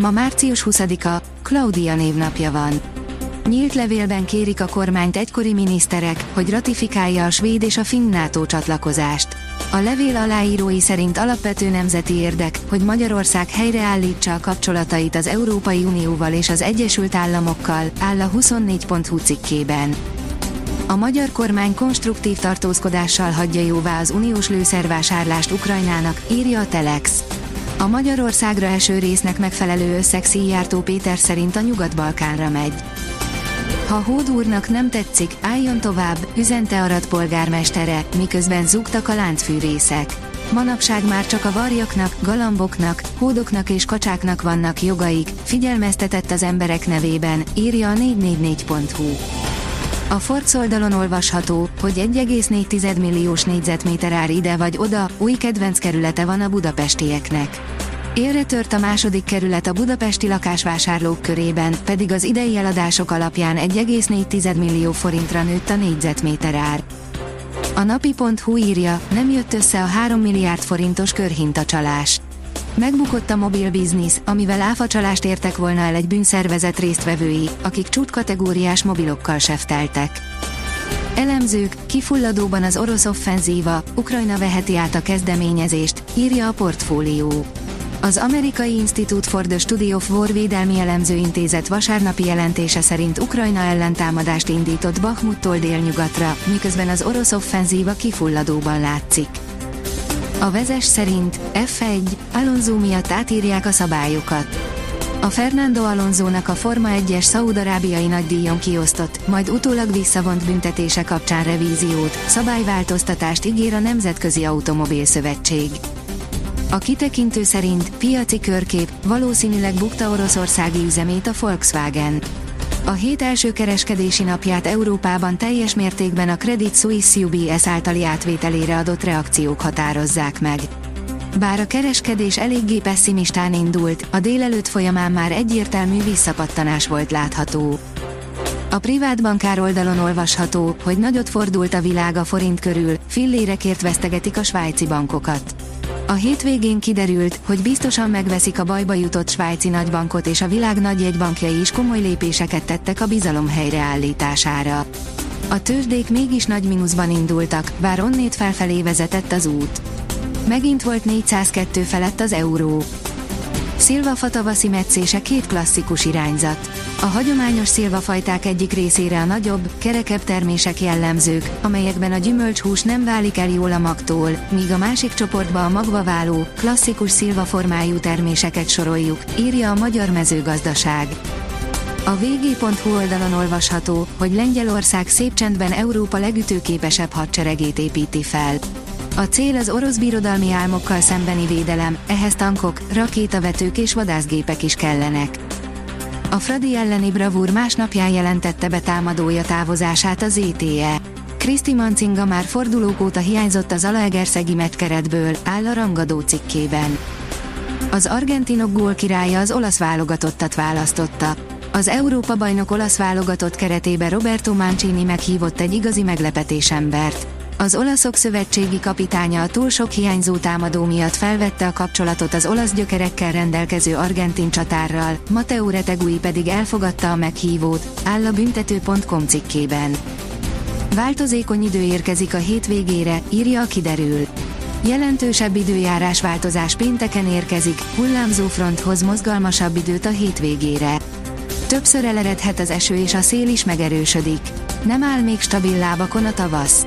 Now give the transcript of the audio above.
Ma március 20-a, Claudia névnapja van. Nyílt levélben kérik a kormányt egykori miniszterek, hogy ratifikálja a svéd és a finn NATO csatlakozást. A levél aláírói szerint alapvető nemzeti érdek, hogy Magyarország helyreállítsa a kapcsolatait az Európai Unióval és az Egyesült Államokkal, áll a 24.hu cikkében. A magyar kormány konstruktív tartózkodással hagyja jóvá az uniós lőszervásárlást Ukrajnának, írja a Telex. A Magyarországra eső résznek megfelelő összeg Szijjártó Péter szerint a Nyugat-Balkánra megy. Ha Hódúrnak nem tetszik, álljon tovább, üzente Arad polgármestere, miközben zúgtak a láncfűrészek. Manapság már csak a varjaknak, galamboknak, hódoknak és kacsáknak vannak jogaik, figyelmeztetett az emberek nevében, írja a 444.hu. A Forbes oldalon olvasható, hogy 1,4 milliós négyzetméter ár ide vagy oda, új kedvenc kerülete van a budapestieknek. Élre tört a második kerület a budapesti lakásvásárlók körében, pedig az idei eladások alapján 1,4 millió forintra nőtt a négyzetméter ár. A napi.hu írja, nem jött össze a 3 milliárd forintos körhintacsalás. Megbukott a mobil biznisz, amivel áfacsalást értek volna el egy bűnszervezet résztvevői, akik csúcskategóriás mobilokkal sefteltek. Elemzők, kifulladóban az orosz offenzíva, Ukrajna veheti át a kezdeményezést, írja a portfólió. Az amerikai Institute for the Study of War védelmi elemzőintézet vasárnapi jelentése szerint Ukrajna ellentámadást indított Bakhmuttól délnyugatra, miközben az orosz offenzíva kifulladóban látszik. A vezes szerint F1, Alonso miatt átírják a szabályokat. A Fernando Alonso-nak a Forma 1-es szaudarábiai nagydíjon kiosztott, majd utólag visszavont büntetése kapcsán revíziót, szabályváltoztatást ígér a Nemzetközi Automobil Szövetség. A kitekintő szerint piaci körkép valószínűleg bukta oroszországi üzemét a Volkswagen. A hét első kereskedési napját Európában teljes mértékben a Credit Suisse UBS általi átvételére adott reakciók határozzák meg. Bár a kereskedés eléggé pessimistán indult, a délelőtt folyamán már egyértelmű visszapattanás volt látható. A privát bankár oldalon olvasható, hogy nagyot fordult a világ a forint körül, fillérekért vesztegetik a svájci bankokat. A hétvégén kiderült, hogy biztosan megveszik a bajba jutott svájci nagybankot és a világ nagy jegybankjai is komoly lépéseket tettek a bizalom helyreállítására. A tőzsdék mégis nagy mínuszban indultak, bár onnét felfelé vezetett az út. Megint volt 402 felett az euró. Szilvafa tavaszi meccése két klasszikus irányzat. A hagyományos szilvafajták egyik részére a nagyobb, kerekebb termések jellemzők, amelyekben a gyümölcshús nem válik el jól a magtól, míg a másik csoportba a magva váló, klasszikus szilvaformájú terméseket soroljuk, írja a Magyar Mezőgazdaság. A vg.hu oldalon olvasható, hogy Lengyelország szép csendben Európa legütőképesebb hadseregét építi fel. A cél az orosz birodalmi álmokkal szembeni védelem, ehhez tankok, rakétavetők és vadászgépek is kellenek. A Fradi elleni bravúr másnapján jelentette be támadója távozását az ETE. Kriszti Mancinga már fordulók óta hiányzott az Alaegerszegi keretből, áll a rangadó cikkében. Az argentinok gól királya az olasz válogatottat választotta. Az Európa-bajnok olasz válogatott keretében Roberto Mancini meghívott egy igazi meglepetés embert. Az olaszok szövetségi kapitánya a túl sok hiányzó támadó miatt felvette a kapcsolatot az olasz gyökerekkel rendelkező argentin csatárral, Matteo Retegui pedig elfogadta a meghívót, áll a büntető.com cikkében. Változékony idő érkezik a hétvégére, írja a kiderül. Jelentősebb időjárás változás pénteken érkezik, hullámzó fronthoz mozgalmasabb időt a hétvégére. Többször eleredhet az eső és a szél is megerősödik. Nem áll még stabil lábakon a tavasz.